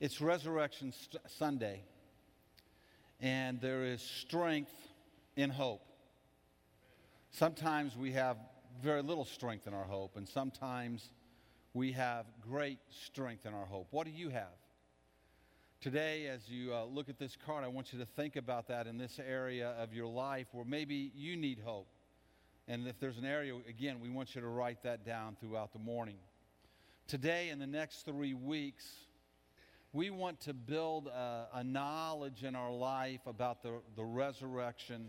It's Resurrection St- Sunday, and there is strength in hope. Sometimes we have very little strength in our hope, and sometimes we have great strength in our hope. What do you have? Today, as you uh, look at this card, I want you to think about that in this area of your life where maybe you need hope. And if there's an area, again, we want you to write that down throughout the morning. Today, in the next three weeks, we want to build a, a knowledge in our life about the, the resurrection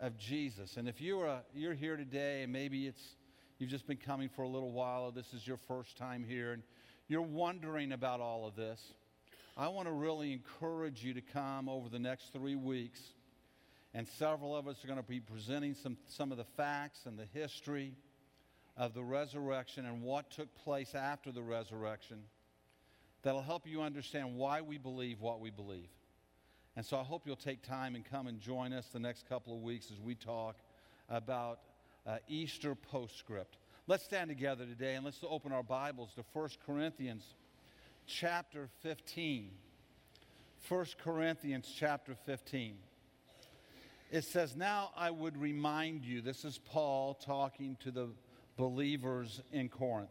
of Jesus. And if you're, a, you're here today and maybe it's you've just been coming for a little while or this is your first time here and you're wondering about all of this, I want to really encourage you to come over the next three weeks. And several of us are going to be presenting some, some of the facts and the history of the resurrection and what took place after the resurrection that'll help you understand why we believe what we believe. And so I hope you'll take time and come and join us the next couple of weeks as we talk about uh, Easter postscript. Let's stand together today and let's open our Bibles to 1 Corinthians chapter 15. 1 Corinthians chapter 15. It says, Now I would remind you, this is Paul talking to the believers in Corinth.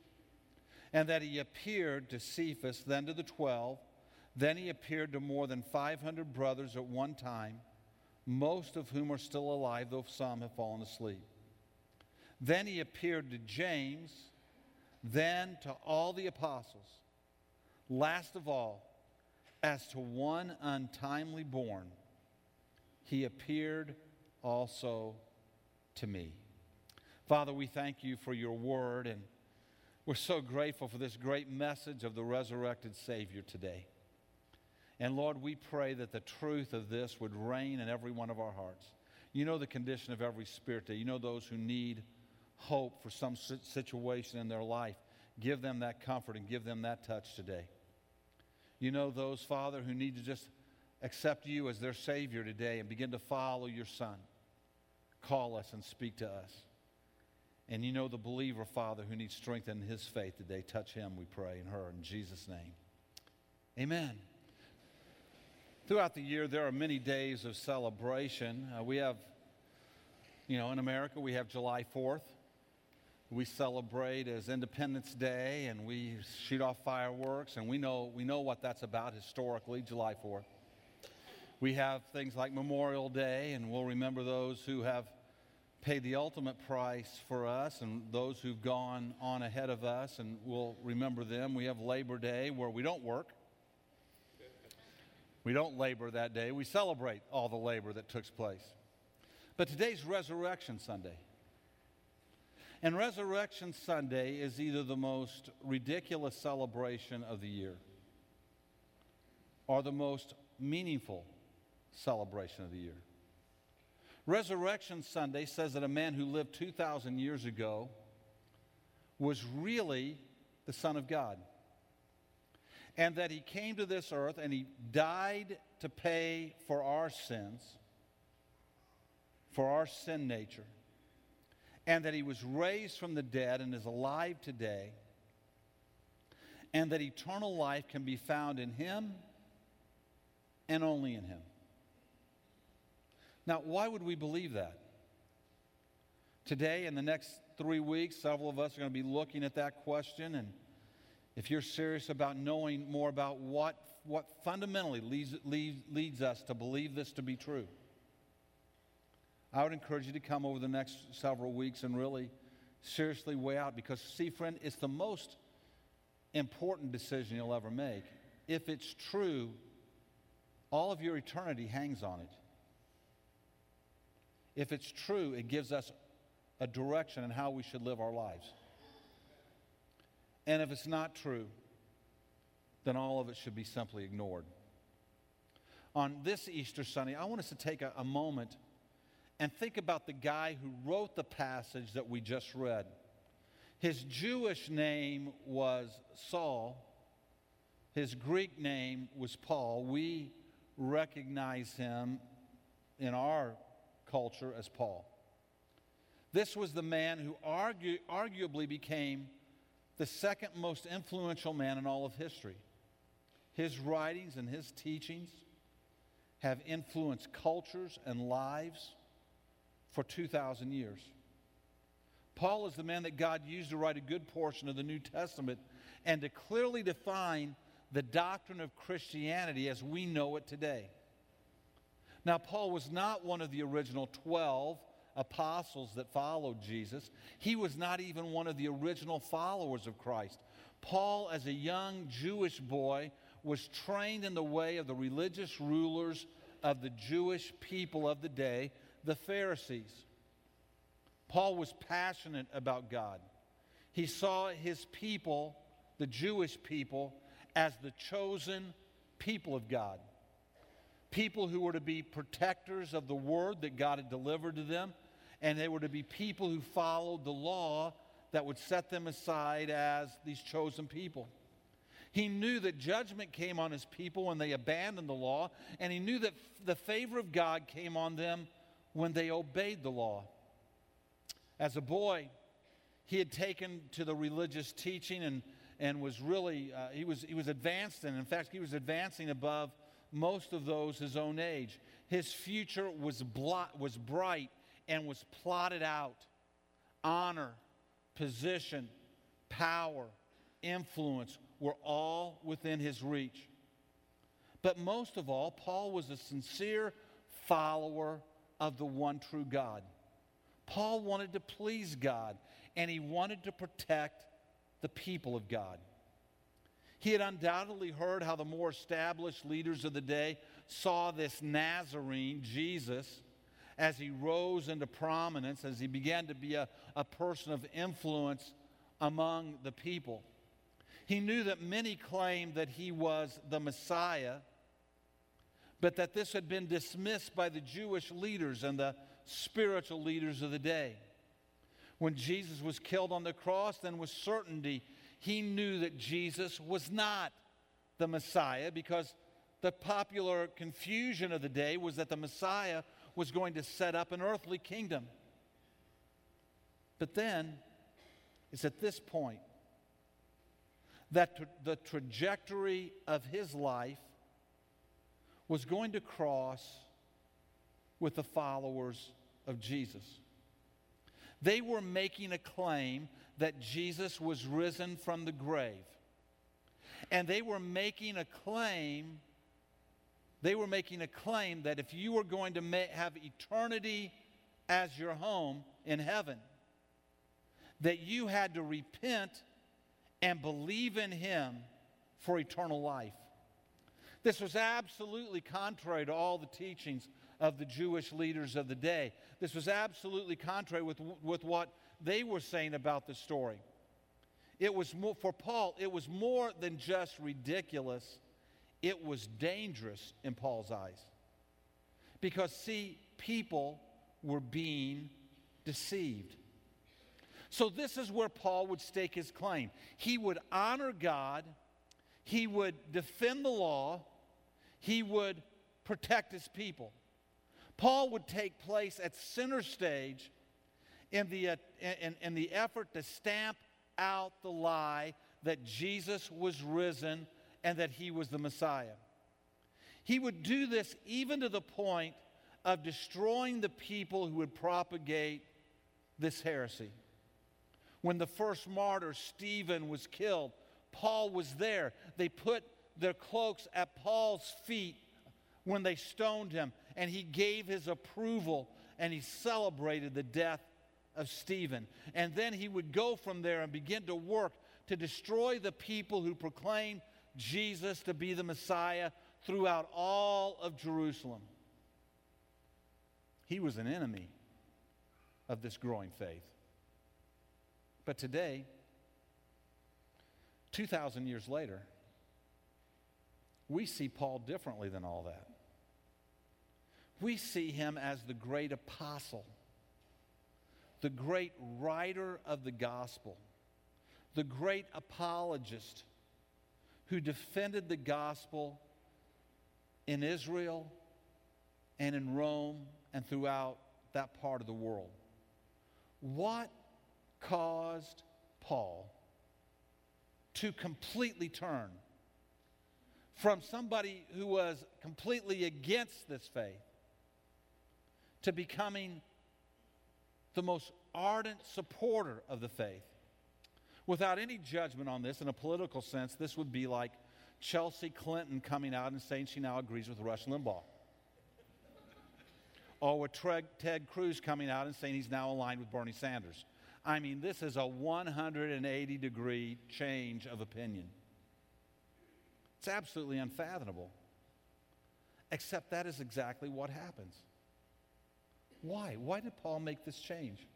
and that he appeared to Cephas, then to the twelve. Then he appeared to more than 500 brothers at one time, most of whom are still alive, though some have fallen asleep. Then he appeared to James, then to all the apostles. Last of all, as to one untimely born, he appeared also to me. Father, we thank you for your word and we're so grateful for this great message of the resurrected Savior today. And Lord, we pray that the truth of this would reign in every one of our hearts. You know the condition of every spirit today. You know those who need hope for some situation in their life. Give them that comfort and give them that touch today. You know those, Father, who need to just accept you as their Savior today and begin to follow your Son. Call us and speak to us. And you know the believer, Father, who needs strength in his faith today. Touch him, we pray, and her in Jesus' name. Amen. Throughout the year, there are many days of celebration. Uh, we have, you know, in America, we have July 4th. We celebrate as Independence Day and we shoot off fireworks, and we know, we know what that's about historically, July 4th. We have things like Memorial Day, and we'll remember those who have paid the ultimate price for us and those who've gone on ahead of us, and we'll remember them. We have Labor Day where we don't work. We don't labor that day. We celebrate all the labor that took place. But today's Resurrection Sunday. And Resurrection Sunday is either the most ridiculous celebration of the year or the most meaningful celebration of the year. Resurrection Sunday says that a man who lived 2,000 years ago was really the Son of God. And that he came to this earth and he died to pay for our sins, for our sin nature. And that he was raised from the dead and is alive today. And that eternal life can be found in him and only in him. Now, why would we believe that? Today, in the next three weeks, several of us are going to be looking at that question. And if you're serious about knowing more about what, what fundamentally leads, leads, leads us to believe this to be true, I would encourage you to come over the next several weeks and really seriously weigh out because, see, friend, it's the most important decision you'll ever make. If it's true, all of your eternity hangs on it. If it's true, it gives us a direction in how we should live our lives. And if it's not true, then all of it should be simply ignored. On this Easter Sunday, I want us to take a, a moment and think about the guy who wrote the passage that we just read. His Jewish name was Saul. His Greek name was Paul. We recognize him in our culture as Paul. This was the man who arguably became the second most influential man in all of history. His writings and his teachings have influenced cultures and lives for 2,000 years. Paul is the man that God used to write a good portion of the New Testament and to clearly define the doctrine of Christianity as we know it today. Now, Paul was not one of the original 12 apostles that followed Jesus. He was not even one of the original followers of Christ. Paul, as a young Jewish boy, was trained in the way of the religious rulers of the Jewish people of the day, the Pharisees. Paul was passionate about God. He saw his people, the Jewish people, as the chosen people of God. People who were to be protectors of the word that God had delivered to them, and they were to be people who followed the law that would set them aside as these chosen people. He knew that judgment came on his people when they abandoned the law, and he knew that the favor of God came on them when they obeyed the law. As a boy, he had taken to the religious teaching and, and was really, uh, he, was, he was advanced in. In fact, he was advancing above most of those his own age. His future was, blot, was bright and was plotted out. Honor, position, power, influence were all within his reach. But most of all, Paul was a sincere follower of the one true God. Paul wanted to please God and he wanted to protect the people of God. He had undoubtedly heard how the more established leaders of the day saw this Nazarene, Jesus, as he rose into prominence, as he began to be a, a person of influence among the people. He knew that many claimed that he was the Messiah, but that this had been dismissed by the Jewish leaders and the spiritual leaders of the day. When Jesus was killed on the cross, then with certainty, he knew that Jesus was not the Messiah because the popular confusion of the day was that the Messiah was going to set up an earthly kingdom. But then, it's at this point that tra- the trajectory of his life was going to cross with the followers of Jesus. They were making a claim that Jesus was risen from the grave. And they were making a claim, they were making a claim that if you were going to ma- have eternity as your home in heaven, that you had to repent and believe in him for eternal life. This was absolutely contrary to all the teachings of the Jewish leaders of the day. This was absolutely contrary with, with what they were saying about the story. It was more, for Paul, it was more than just ridiculous, it was dangerous in Paul's eyes. Because, see, people were being deceived. So, this is where Paul would stake his claim. He would honor God, he would defend the law, he would protect his people. Paul would take place at center stage in the, uh, in, in the effort to stamp out the lie that Jesus was risen and that he was the Messiah. He would do this even to the point of destroying the people who would propagate this heresy. When the first martyr, Stephen, was killed, Paul was there. They put their cloaks at Paul's feet when they stoned him, and he gave his approval and he celebrated the death of Stephen. And then he would go from there and begin to work to destroy the people who proclaimed Jesus to be the Messiah throughout all of Jerusalem. He was an enemy of this growing faith. But today, 2,000 years later, we see Paul differently than all that. We see him as the great apostle, the great writer of the gospel, the great apologist who defended the gospel in Israel and in Rome and throughout that part of the world. What caused Paul to completely turn from somebody who was completely against this faith to becoming the most ardent supporter of the faith? Without any judgment on this, in a political sense, this would be like Chelsea Clinton coming out and saying she now agrees with Rush Limbaugh. or with Ted Cruz coming out and saying he's now aligned with Bernie Sanders. I mean, this is a 180 degree change of opinion. It's absolutely unfathomable. Except that is exactly what happens. Why? Why did Paul make this change?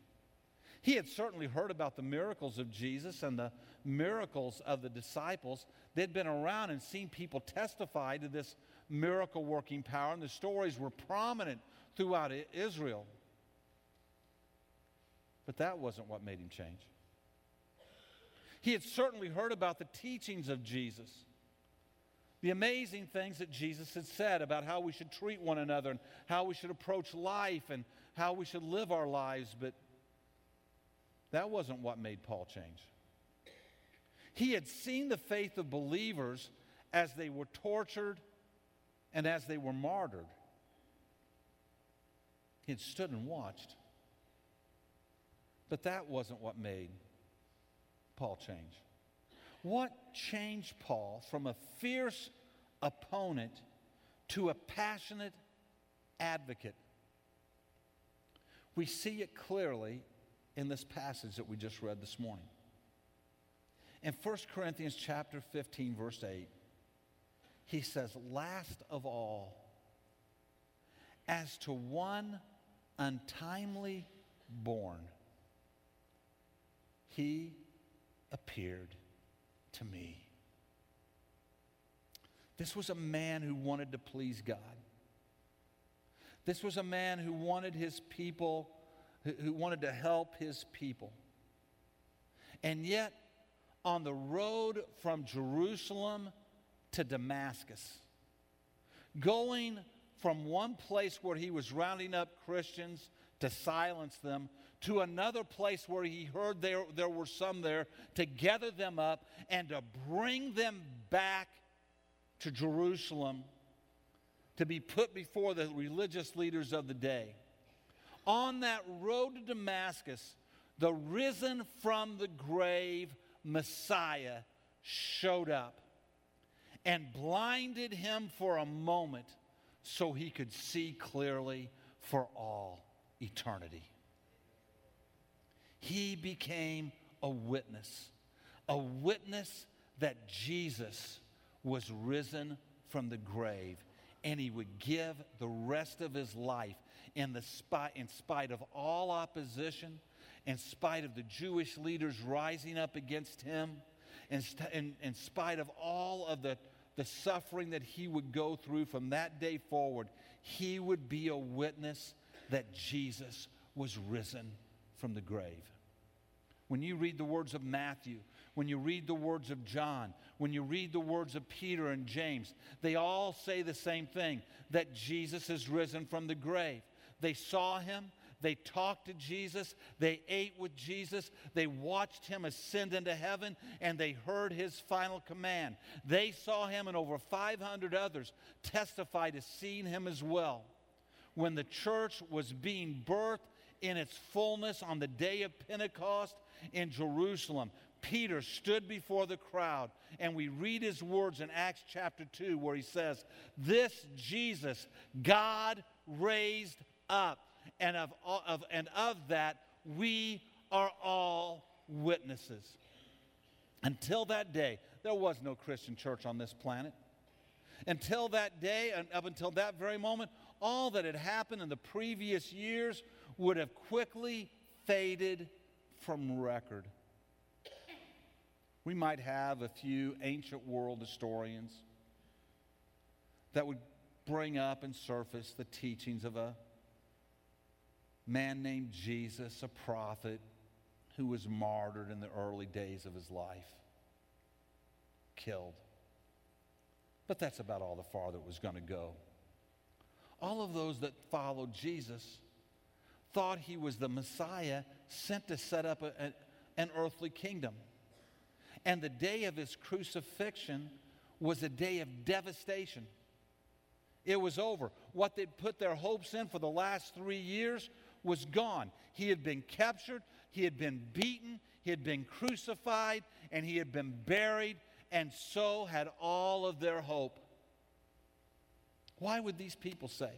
He had certainly heard about the miracles of Jesus and the miracles of the disciples. They'd been around and seen people testify to this miracle working power, and the stories were prominent throughout Israel. But that wasn't what made him change. He had certainly heard about the teachings of Jesus, the amazing things that Jesus had said about how we should treat one another and how we should approach life and how we should live our lives, but that wasn't what made Paul change. He had seen the faith of believers as they were tortured and as they were martyred. He had stood and watched. But that wasn't what made Paul change. What changed Paul from a fierce opponent to a passionate advocate? We see it clearly in this passage that we just read this morning. In 1 Corinthians chapter 15 verse 8, he says, "Last of all, as to one untimely born, he appeared to me. This was a man who wanted to please God. This was a man who wanted his people, who wanted to help his people. And yet, on the road from Jerusalem to Damascus, going from one place where he was rounding up Christians to silence them to another place where he heard there, there were some there to gather them up and to bring them back to Jerusalem to be put before the religious leaders of the day. On that road to Damascus, the risen from the grave Messiah showed up and blinded him for a moment so he could see clearly for all eternity. He became a witness, a witness that Jesus was risen from the grave and he would give the rest of his life in, the spite, in spite of all opposition, in spite of the Jewish leaders rising up against him, in, in, in spite of all of the, the suffering that he would go through from that day forward, he would be a witness that Jesus was risen from the grave. When you read the words of Matthew, when you read the words of John, when you read the words of Peter and James, they all say the same thing that Jesus is risen from the grave. They saw him, they talked to Jesus, they ate with Jesus, they watched him ascend into heaven, and they heard his final command. They saw him, and over 500 others testify to seeing him as well when the church was being birthed in its fullness on the day of Pentecost in Jerusalem, Peter stood before the crowd, and we read his words in Acts chapter 2, where he says, This Jesus God raised up, and of, of, and of that we are all witnesses. Until that day, there was no Christian church on this planet. Until that day, and up until that very moment, all that had happened in the previous years would have quickly faded from record. We might have a few ancient world historians that would bring up and surface the teachings of a man named Jesus, a prophet who was martyred in the early days of his life, killed. But that's about all the farther it was going to go. All of those that followed Jesus thought he was the Messiah sent to set up a, a, an earthly kingdom. And the day of his crucifixion was a day of devastation. It was over. What they'd put their hopes in for the last three years was gone. He had been captured, he had been beaten, he had been crucified, and he had been buried, and so had all of their hope. Why would these people say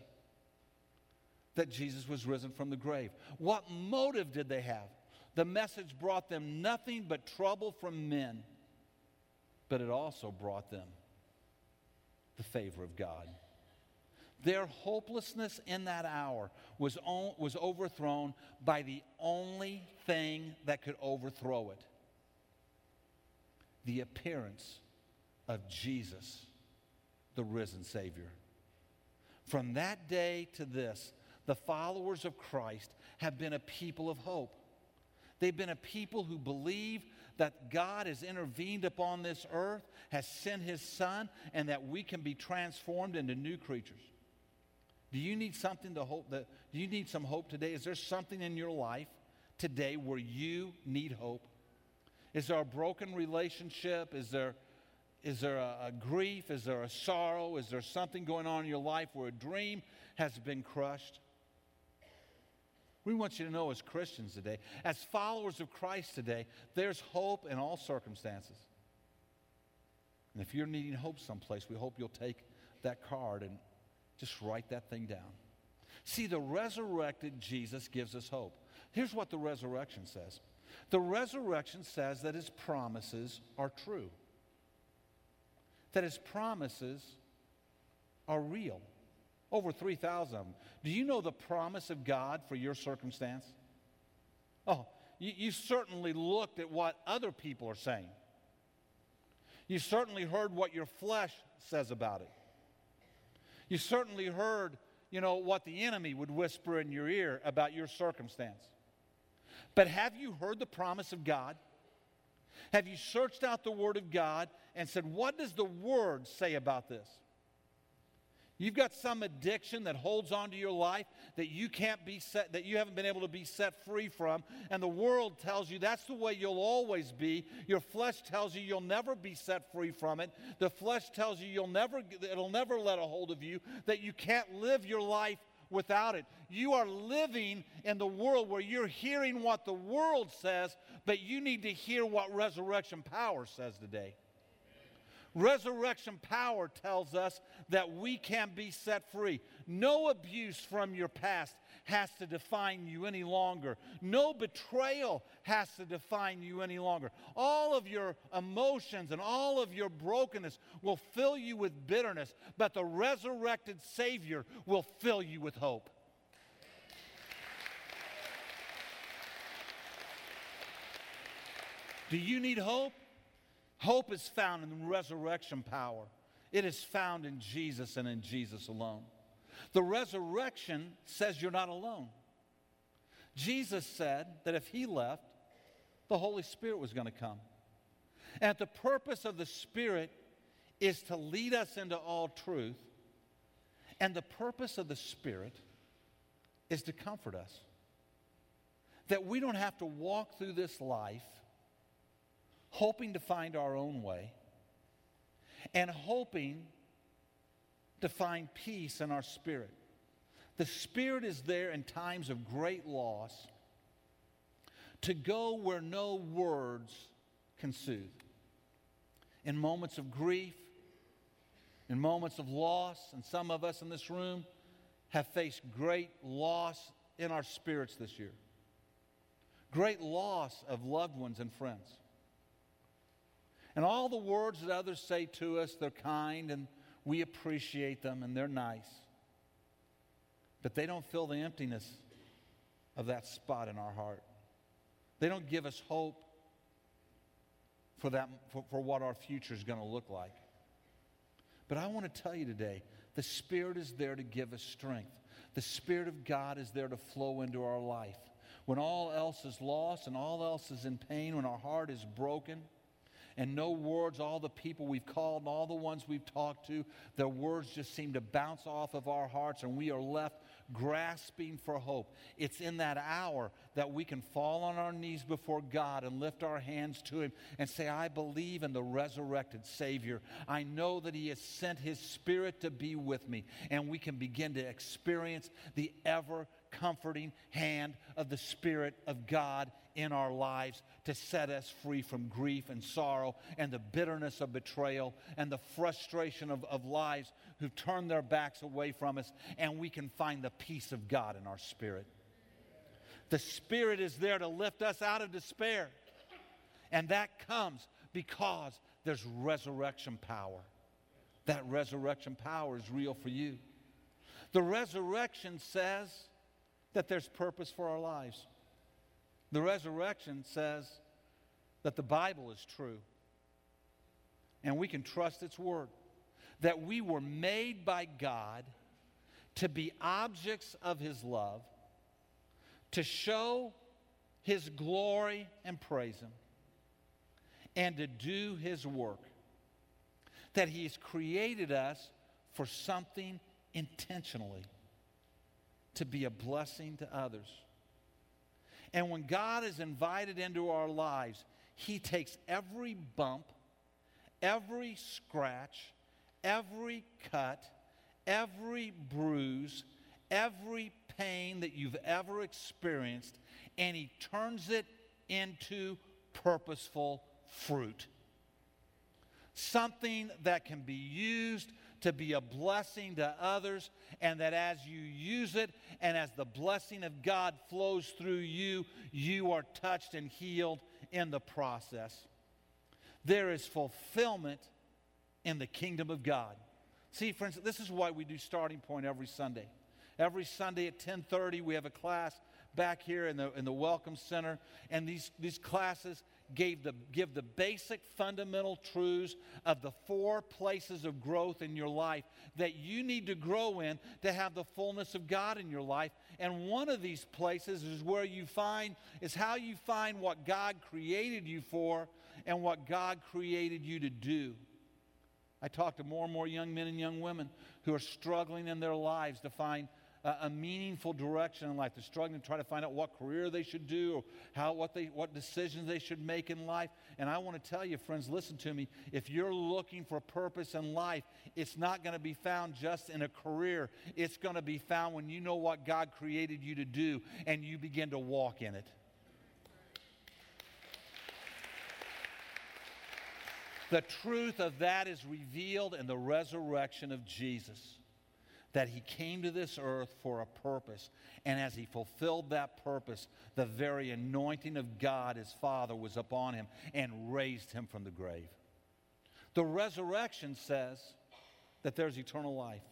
that Jesus was risen from the grave? What motive did they have? The message brought them nothing but trouble from men, but it also brought them the favor of God. Their hopelessness in that hour was, was overthrown by the only thing that could overthrow it the appearance of Jesus, the risen Savior. From that day to this, the followers of Christ have been a people of hope. They've been a people who believe that God has intervened upon this earth, has sent his Son, and that we can be transformed into new creatures. Do you need something to hope that do you need some hope today? Is there something in your life today where you need hope? Is there a broken relationship? Is there is there a, a grief? Is there a sorrow? Is there something going on in your life where a dream has been crushed? We want you to know as Christians today, as followers of Christ today, there's hope in all circumstances. And if you're needing hope someplace, we hope you'll take that card and just write that thing down. See, the resurrected Jesus gives us hope. Here's what the resurrection says the resurrection says that his promises are true, that his promises are real. Over 3,000 of them. Do you know the promise of God for your circumstance? Oh, you, you certainly looked at what other people are saying. You certainly heard what your flesh says about it. You certainly heard, you know, what the enemy would whisper in your ear about your circumstance. But have you heard the promise of God? Have you searched out the Word of God and said, what does the Word say about this? You've got some addiction that holds on to your life that you can't be set, that you haven't been able to be set free from. And the world tells you that's the way you'll always be. Your flesh tells you you'll never be set free from it. The flesh tells you you'll never, it'll never let a hold of you, that you can't live your life without it. You are living in the world where you're hearing what the world says, but you need to hear what resurrection power says today. Resurrection power tells us that we can be set free. No abuse from your past has to define you any longer. No betrayal has to define you any longer. All of your emotions and all of your brokenness will fill you with bitterness, but the resurrected Savior will fill you with hope. Do you need hope? Hope is found in the resurrection power. It is found in Jesus and in Jesus alone. The resurrection says you're not alone. Jesus said that if he left, the Holy Spirit was going to come. And the purpose of the Spirit is to lead us into all truth. And the purpose of the Spirit is to comfort us. That we don't have to walk through this life hoping to find our own way, and hoping to find peace in our spirit. The Spirit is there in times of great loss to go where no words can soothe. In moments of grief, in moments of loss, and some of us in this room have faced great loss in our spirits this year. Great loss of loved ones and friends. And all the words that others say to us, they're kind and we appreciate them and they're nice. But they don't fill the emptiness of that spot in our heart. They don't give us hope for, that, for, for what our future is going to look like. But I want to tell you today the Spirit is there to give us strength. The Spirit of God is there to flow into our life. When all else is lost and all else is in pain, when our heart is broken, and no words, all the people we've called and all the ones we've talked to, their words just seem to bounce off of our hearts, and we are left grasping for hope. It's in that hour that we can fall on our knees before God and lift our hands to Him and say, I believe in the resurrected Savior. I know that He has sent His Spirit to be with me, and we can begin to experience the ever comforting hand of the Spirit of God in our lives to set us free from grief and sorrow and the bitterness of betrayal and the frustration of, of lives who've turned their backs away from us, and we can find the peace of God in our spirit. The Spirit is there to lift us out of despair, and that comes because there's resurrection power. That resurrection power is real for you. The resurrection says that there's purpose for our lives. The resurrection says that the Bible is true and we can trust its word. That we were made by God to be objects of his love, to show his glory and praise him, and to do his work. That he's created us for something intentionally to be a blessing to others. And when God is invited into our lives, He takes every bump, every scratch, every cut, every bruise, every pain that you've ever experienced, and He turns it into purposeful fruit. Something that can be used to be a blessing to others, and that as you use it and as the blessing of God flows through you, you are touched and healed in the process. There is fulfillment in the kingdom of God. See, friends, this is why we do starting point every Sunday. Every Sunday at 10:30, we have a class back here in the, in the Welcome Center, and these, these classes gave the, give the basic fundamental truths of the four places of growth in your life that you need to grow in to have the fullness of God in your life. And one of these places is where you find, is how you find what God created you for and what God created you to do. I talk to more and more young men and young women who are struggling in their lives to find a, a meaningful direction in life. They're struggling to try to find out what career they should do or how, what, they, what decisions they should make in life. And I want to tell you, friends, listen to me. If you're looking for purpose in life, it's not going to be found just in a career. It's going to be found when you know what God created you to do and you begin to walk in it. The truth of that is revealed in the resurrection of Jesus that he came to this earth for a purpose. And as he fulfilled that purpose, the very anointing of God, his Father, was upon him and raised him from the grave. The resurrection says that there's eternal life.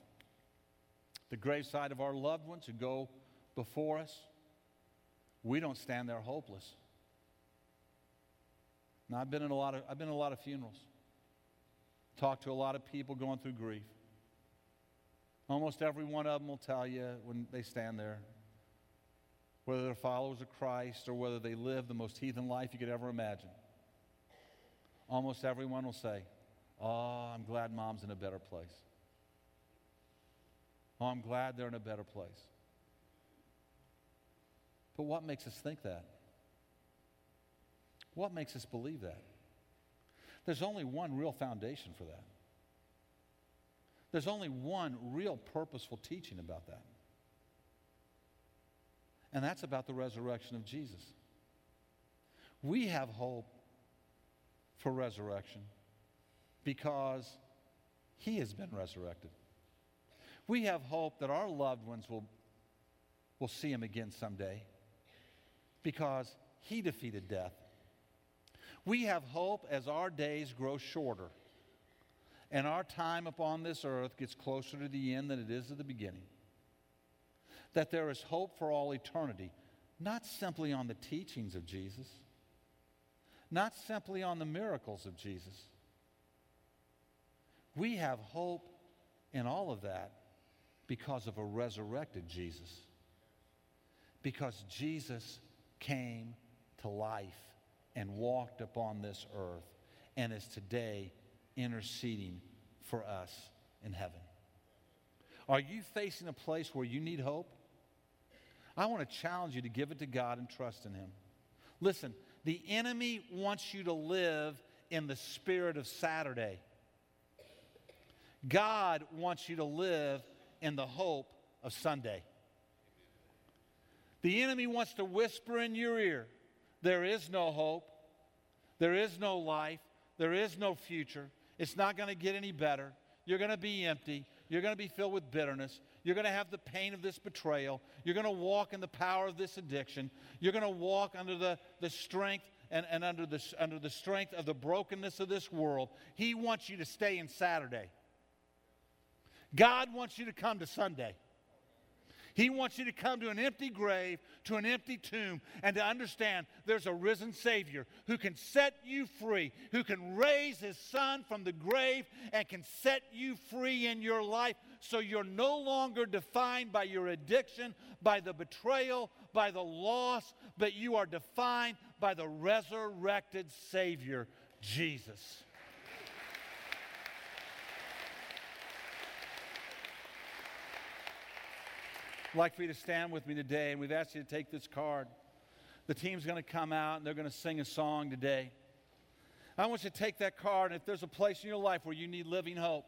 The graveside of our loved ones who go before us, we don't stand there hopeless. Now, I've been in a lot of, I've been in a lot of funerals, talked to a lot of people going through grief. Almost every one of them will tell you when they stand there, whether they're followers of Christ or whether they live the most heathen life you could ever imagine. Almost everyone will say, Oh, I'm glad mom's in a better place. Oh, I'm glad they're in a better place. But what makes us think that? What makes us believe that? There's only one real foundation for that. There's only one real purposeful teaching about that. And that's about the resurrection of Jesus. We have hope for resurrection because he has been resurrected. We have hope that our loved ones will, will see him again someday because he defeated death. We have hope as our days grow shorter and our time upon this earth gets closer to the end than it is at the beginning. That there is hope for all eternity, not simply on the teachings of Jesus, not simply on the miracles of Jesus. We have hope in all of that because of a resurrected Jesus. Because Jesus came to life and walked upon this earth and is today interceding for us in heaven. Are you facing a place where you need hope? I want to challenge you to give it to God and trust in Him. Listen, the enemy wants you to live in the spirit of Saturday. God wants you to live in the hope of Sunday. The enemy wants to whisper in your ear there is no hope, there is no life, there is no future. It's not going to get any better. You're going to be empty. You're going to be filled with bitterness. You're going to have the pain of this betrayal. You're going to walk in the power of this addiction. You're going to walk under the, the strength and, and under, the, under the strength of the brokenness of this world. He wants you to stay in Saturday. God wants you to come to Sunday. He wants you to come to an empty grave, to an empty tomb, and to understand there's a risen Savior who can set you free, who can raise his son from the grave and can set you free in your life so you're no longer defined by your addiction, by the betrayal, by the loss, but you are defined by the resurrected Savior, Jesus. I'd like for you to stand with me today, and we've asked you to take this card. The team's going to come out and they're going to sing a song today. I want you to take that card, and if there's a place in your life where you need living hope,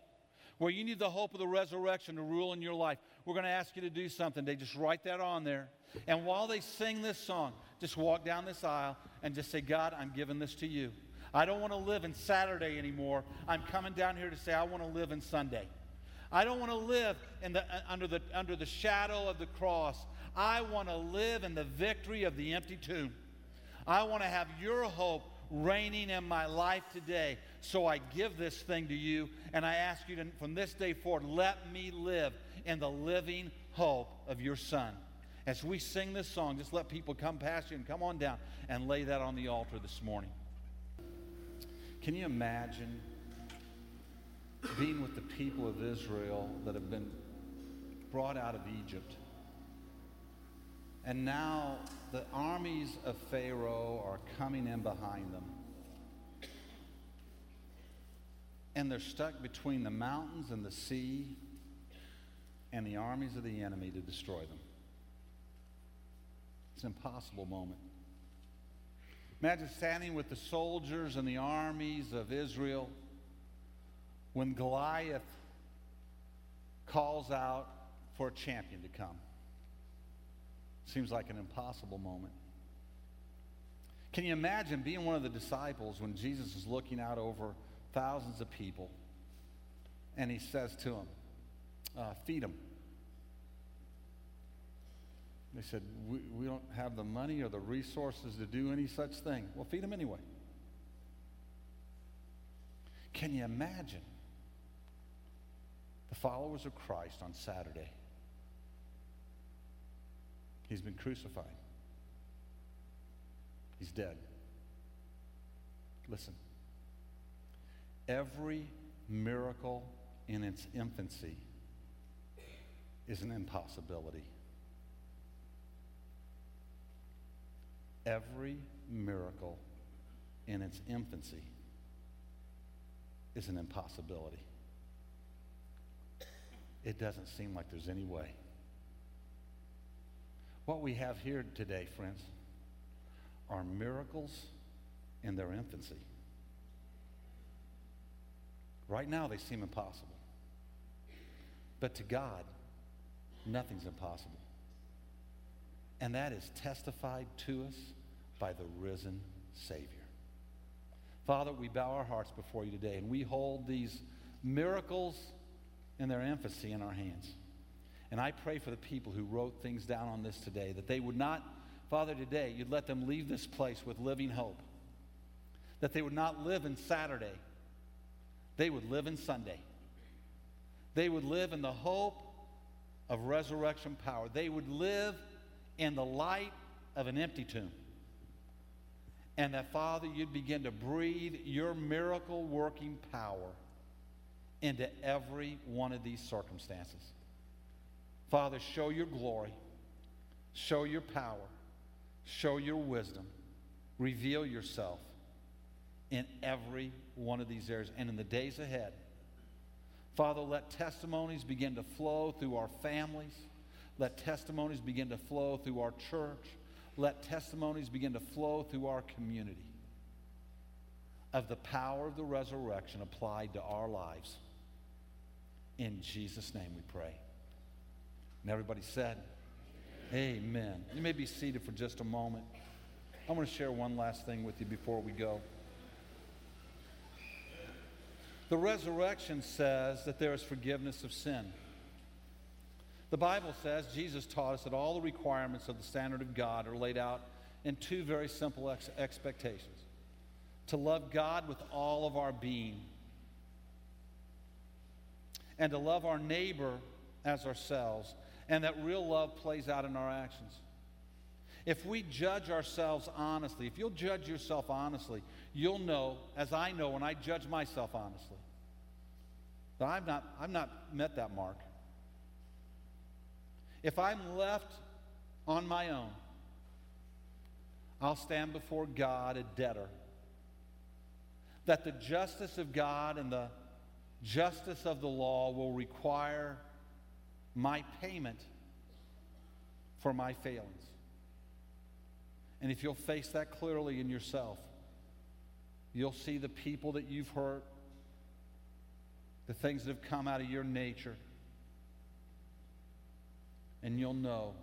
where you need the hope of the resurrection to rule in your life, we're going to ask you to do something. They just write that on there. And while they sing this song, just walk down this aisle and just say, God, I'm giving this to you. I don't want to live in Saturday anymore. I'm coming down here to say, I want to live in Sunday. I don't want to live in the, uh, under, the, under the shadow of the cross. I want to live in the victory of the empty tomb. I want to have your hope reigning in my life today. So I give this thing to you, and I ask you to, from this day forward, let me live in the living hope of your Son. As we sing this song, just let people come past you and come on down and lay that on the altar this morning. Can you imagine? Being with the people of Israel that have been brought out of Egypt. And now the armies of Pharaoh are coming in behind them. And they're stuck between the mountains and the sea and the armies of the enemy to destroy them. It's an impossible moment. Imagine standing with the soldiers and the armies of Israel when Goliath calls out for a champion to come. Seems like an impossible moment. Can you imagine being one of the disciples when Jesus is looking out over thousands of people and he says to them, uh, Feed them. They said, we, we don't have the money or the resources to do any such thing. Well, feed them anyway. Can you imagine the followers of Christ on Saturday. He's been crucified. He's dead. Listen. Every miracle in its infancy is an impossibility. Every miracle in its infancy is an impossibility it doesn't seem like there's any way. What we have here today, friends, are miracles in their infancy. Right now, they seem impossible. But to God, nothing's impossible. And that is testified to us by the risen Savior. Father, we bow our hearts before you today, and we hold these miracles and their emphasis in our hands. And I pray for the people who wrote things down on this today that they would not, Father, today, you'd let them leave this place with living hope. That they would not live in Saturday, they would live in Sunday. They would live in the hope of resurrection power. They would live in the light of an empty tomb. And that, Father, you'd begin to breathe your miracle working power into every one of these circumstances. Father, show your glory, show your power, show your wisdom, reveal yourself in every one of these areas and in the days ahead. Father, let testimonies begin to flow through our families. Let testimonies begin to flow through our church. Let testimonies begin to flow through our community of the power of the resurrection applied to our lives. In Jesus' name we pray. And everybody said, Amen. Amen. You may be seated for just a moment. I want to share one last thing with you before we go. The resurrection says that there is forgiveness of sin. The Bible says, Jesus taught us that all the requirements of the standard of God are laid out in two very simple ex- expectations to love God with all of our being, and to love our neighbor as ourselves, and that real love plays out in our actions. If we judge ourselves honestly, if you'll judge yourself honestly, you'll know, as I know when I judge myself honestly, that I've not, I've not met that mark. If I'm left on my own, I'll stand before God a debtor. That the justice of God and the justice of the law will require my payment for my failings. And if you'll face that clearly in yourself, you'll see the people that you've hurt, the things that have come out of your nature, and you'll know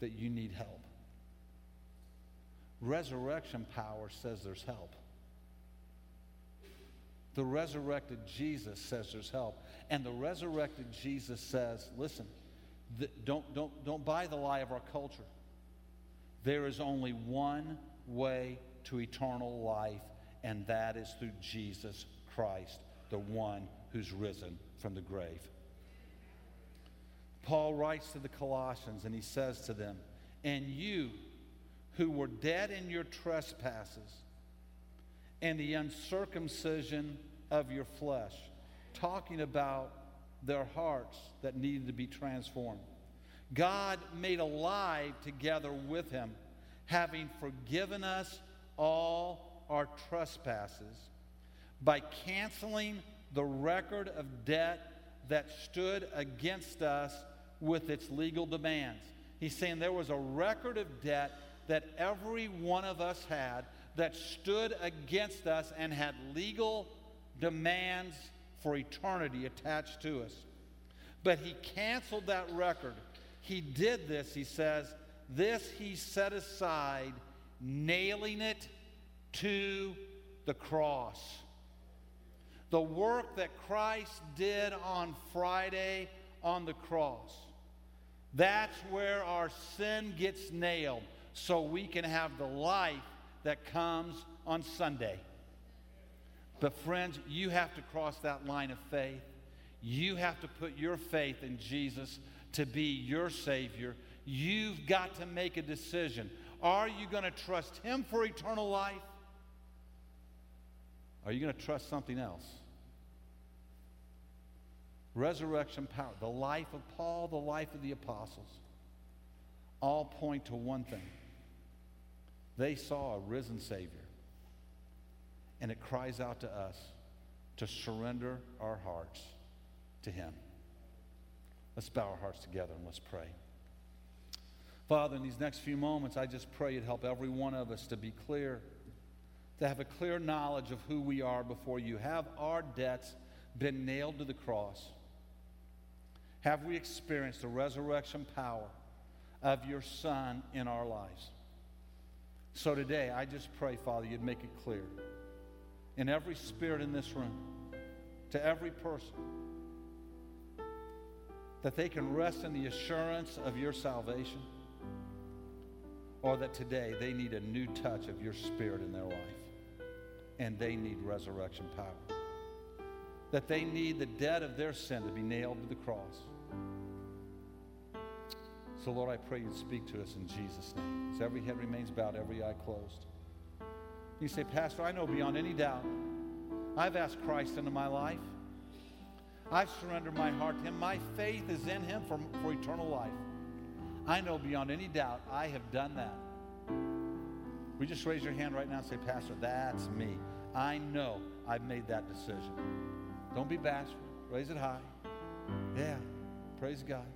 that you need help. Resurrection power says there's help. The resurrected Jesus says there's help. And the resurrected Jesus says, listen, don't, don't, don't buy the lie of our culture. There is only one way to eternal life, and that is through Jesus Christ, the one who's risen from the grave. Paul writes to the Colossians and he says to them, And you who were dead in your trespasses and the uncircumcision of your flesh, talking about their hearts that needed to be transformed. God made alive together with him, having forgiven us all our trespasses by canceling the record of debt that stood against us with its legal demands. He's saying there was a record of debt that every one of us had that stood against us and had legal demands for eternity attached to us. But he canceled that record. He did this, he says, this he set aside, nailing it to the cross. The work that Christ did on Friday on the cross that's where our sin gets nailed so we can have the life that comes on Sunday. But, friends, you have to cross that line of faith. You have to put your faith in Jesus to be your Savior. You've got to make a decision. Are you going to trust Him for eternal life? Are you going to trust something else? resurrection power, the life of Paul, the life of the apostles, all point to one thing. They saw a risen Savior. And it cries out to us to surrender our hearts to Him. Let's bow our hearts together and let's pray. Father, in these next few moments, I just pray you'd help every one of us to be clear, to have a clear knowledge of who we are before you. Have our debts been nailed to the cross? have we experienced the resurrection power of your Son in our lives? So today, I just pray, Father, you'd make it clear in every spirit in this room, to every person, that they can rest in the assurance of your salvation, or that today they need a new touch of your spirit in their life, and they need resurrection power that they need the debt of their sin to be nailed to the cross. So, Lord, I pray you'd speak to us in Jesus' name. As every head remains bowed, every eye closed. You say, Pastor, I know beyond any doubt I've asked Christ into my life. I've surrendered my heart to Him. My faith is in Him for, for eternal life. I know beyond any doubt I have done that. We just raise your hand right now and say, Pastor, that's me. I know I've made that decision. Don't be bashful. Raise it high. Yeah. Praise God.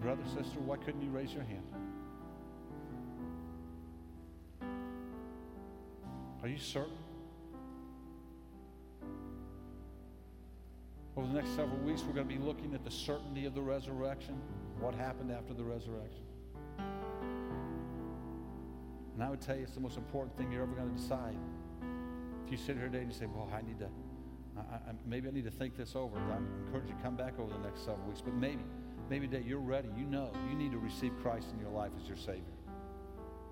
Brother, sister, why couldn't you raise your hand? Are you certain? Over the next several weeks, we're going to be looking at the certainty of the resurrection, what happened after the resurrection. And I would tell you it's the most important thing you're ever going to decide. If you sit here today and you say, well, I need to, I, I, maybe I need to think this over. I encourage you to come back over the next several weeks. But maybe, maybe today you're ready. You know you need to receive Christ in your life as your Savior.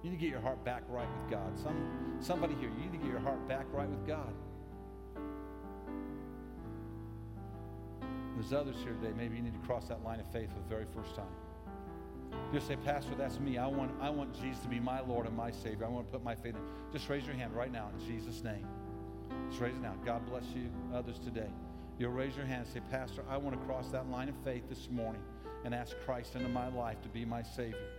You need to get your heart back right with God. Some, somebody here, you need to get your heart back right with God. There's others here today. Maybe you need to cross that line of faith for the very first time. You say, Pastor, that's me. I want, I want Jesus to be my Lord and my Savior. I want to put my faith in. Just raise your hand right now in Jesus' name. Just raise it now. God bless you. Others today. You'll raise your hand and say, Pastor, I want to cross that line of faith this morning and ask Christ into my life to be my Savior.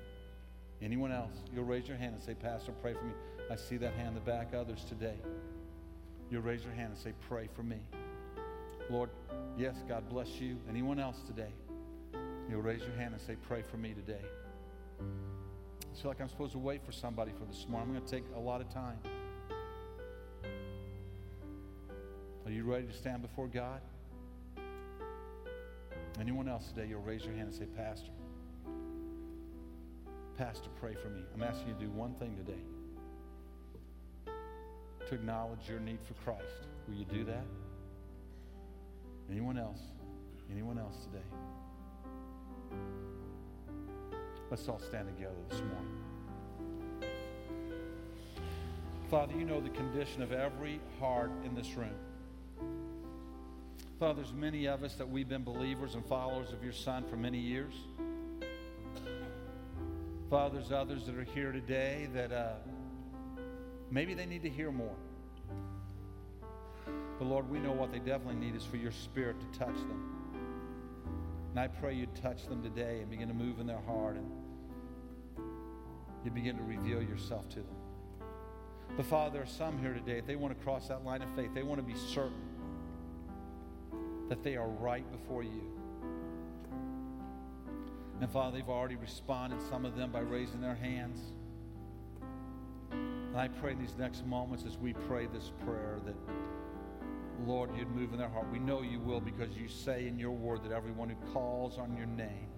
Anyone else? You'll raise your hand and say, Pastor, pray for me. I see that hand in the back. Others today. You'll raise your hand and say, Pray for me. Lord, yes, God bless you. Anyone else today? You'll raise your hand and say, Pray for me today. I feel like I'm supposed to wait for somebody for this morning. I'm going to take a lot of time. Are you ready to stand before God? Anyone else today, you'll raise your hand and say, Pastor, Pastor, pray for me. I'm asking you to do one thing today to acknowledge your need for Christ. Will you do that? Anyone else? Anyone else today? Let's all stand together this morning. Father, you know the condition of every heart in this room. Father, there's many of us that we've been believers and followers of your Son for many years. Father, there's others that are here today that uh, maybe they need to hear more. But Lord, we know what they definitely need is for your Spirit to touch them. And I pray you'd touch them today and begin to move in their heart and you begin to reveal yourself to them. But Father, there are some here today, if they want to cross that line of faith, they want to be certain that they are right before you. And Father, they've already responded, some of them by raising their hands. And I pray in these next moments as we pray this prayer that, Lord, you'd move in their heart. We know you will because you say in your word that everyone who calls on your name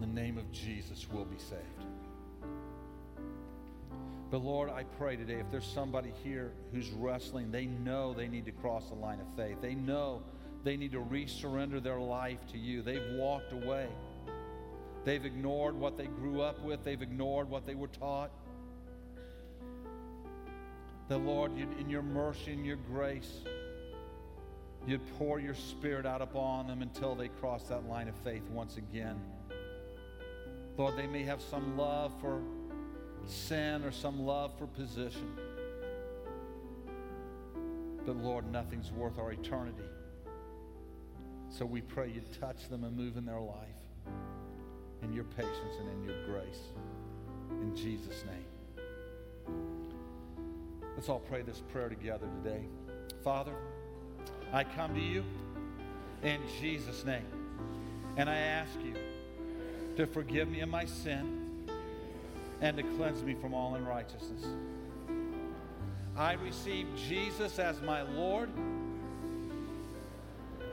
the name of Jesus will be saved. But Lord, I pray today if there's somebody here who's wrestling, they know they need to cross the line of faith. They know they need to resurrender their life to you. They've walked away. They've ignored what they grew up with, they've ignored what they were taught. That, Lord, in your mercy and your grace, you'd pour your spirit out upon them until they cross that line of faith once again. Lord, they may have some love for sin or some love for position. But Lord, nothing's worth our eternity. So we pray you touch them and move in their life in your patience and in your grace. In Jesus' name. Let's all pray this prayer together today. Father, I come to you in Jesus' name. And I ask you to forgive me of my sin and to cleanse me from all unrighteousness. I receive Jesus as my Lord.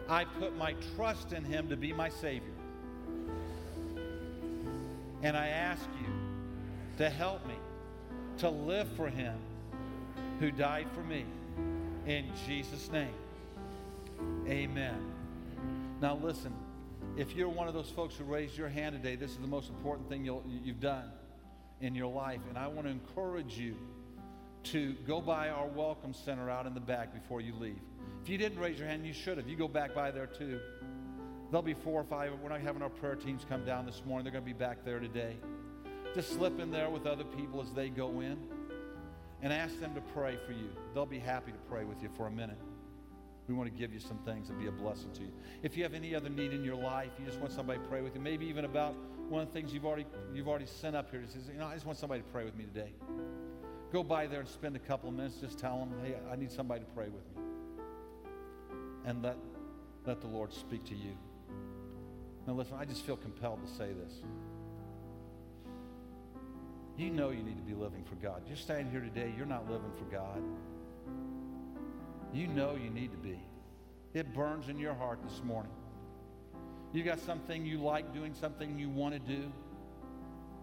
I put my trust in him to be my Savior. And I ask you to help me to live for him who died for me. In Jesus' name, amen. Now, listen if you're one of those folks who raised your hand today, this is the most important thing you have done in your life. And I want to encourage you to go by our welcome center out in the back before you leave. If you didn't raise your hand, you should have. You go back by there too. There'll be four or five. We're not having our prayer teams come down this morning. They're going to be back there today. Just slip in there with other people as they go in and ask them to pray for you. They'll be happy to pray with you for a minute. We want to give you some things and be a blessing to you. If you have any other need in your life, you just want somebody to pray with you, maybe even about one of the things you've already, you've already sent up here. Says, you know, I just want somebody to pray with me today. Go by there and spend a couple of minutes. Just tell them, hey, I need somebody to pray with me. And let, let the Lord speak to you. Now, listen, I just feel compelled to say this. You know you need to be living for God. You're standing here today, you're not living for God. You know you need to be. It burns in your heart this morning. You got something you like doing, something you want to do,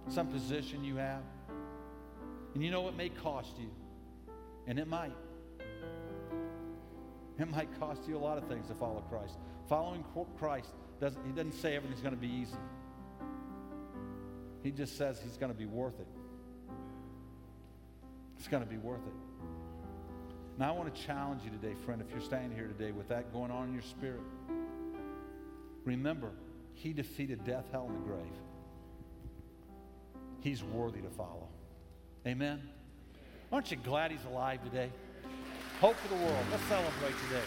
some position you have. And you know it may cost you, and it might. It might cost you a lot of things to follow Christ. Following Christ doesn't, he doesn't say everything's going to be easy. He just says he's going to be worth it. It's going to be worth it. Now, I want to challenge you today, friend, if you're standing here today with that going on in your spirit. Remember, he defeated death, hell, and the grave. He's worthy to follow. Amen? Aren't you glad he's alive today? Hope for the world. Let's celebrate today.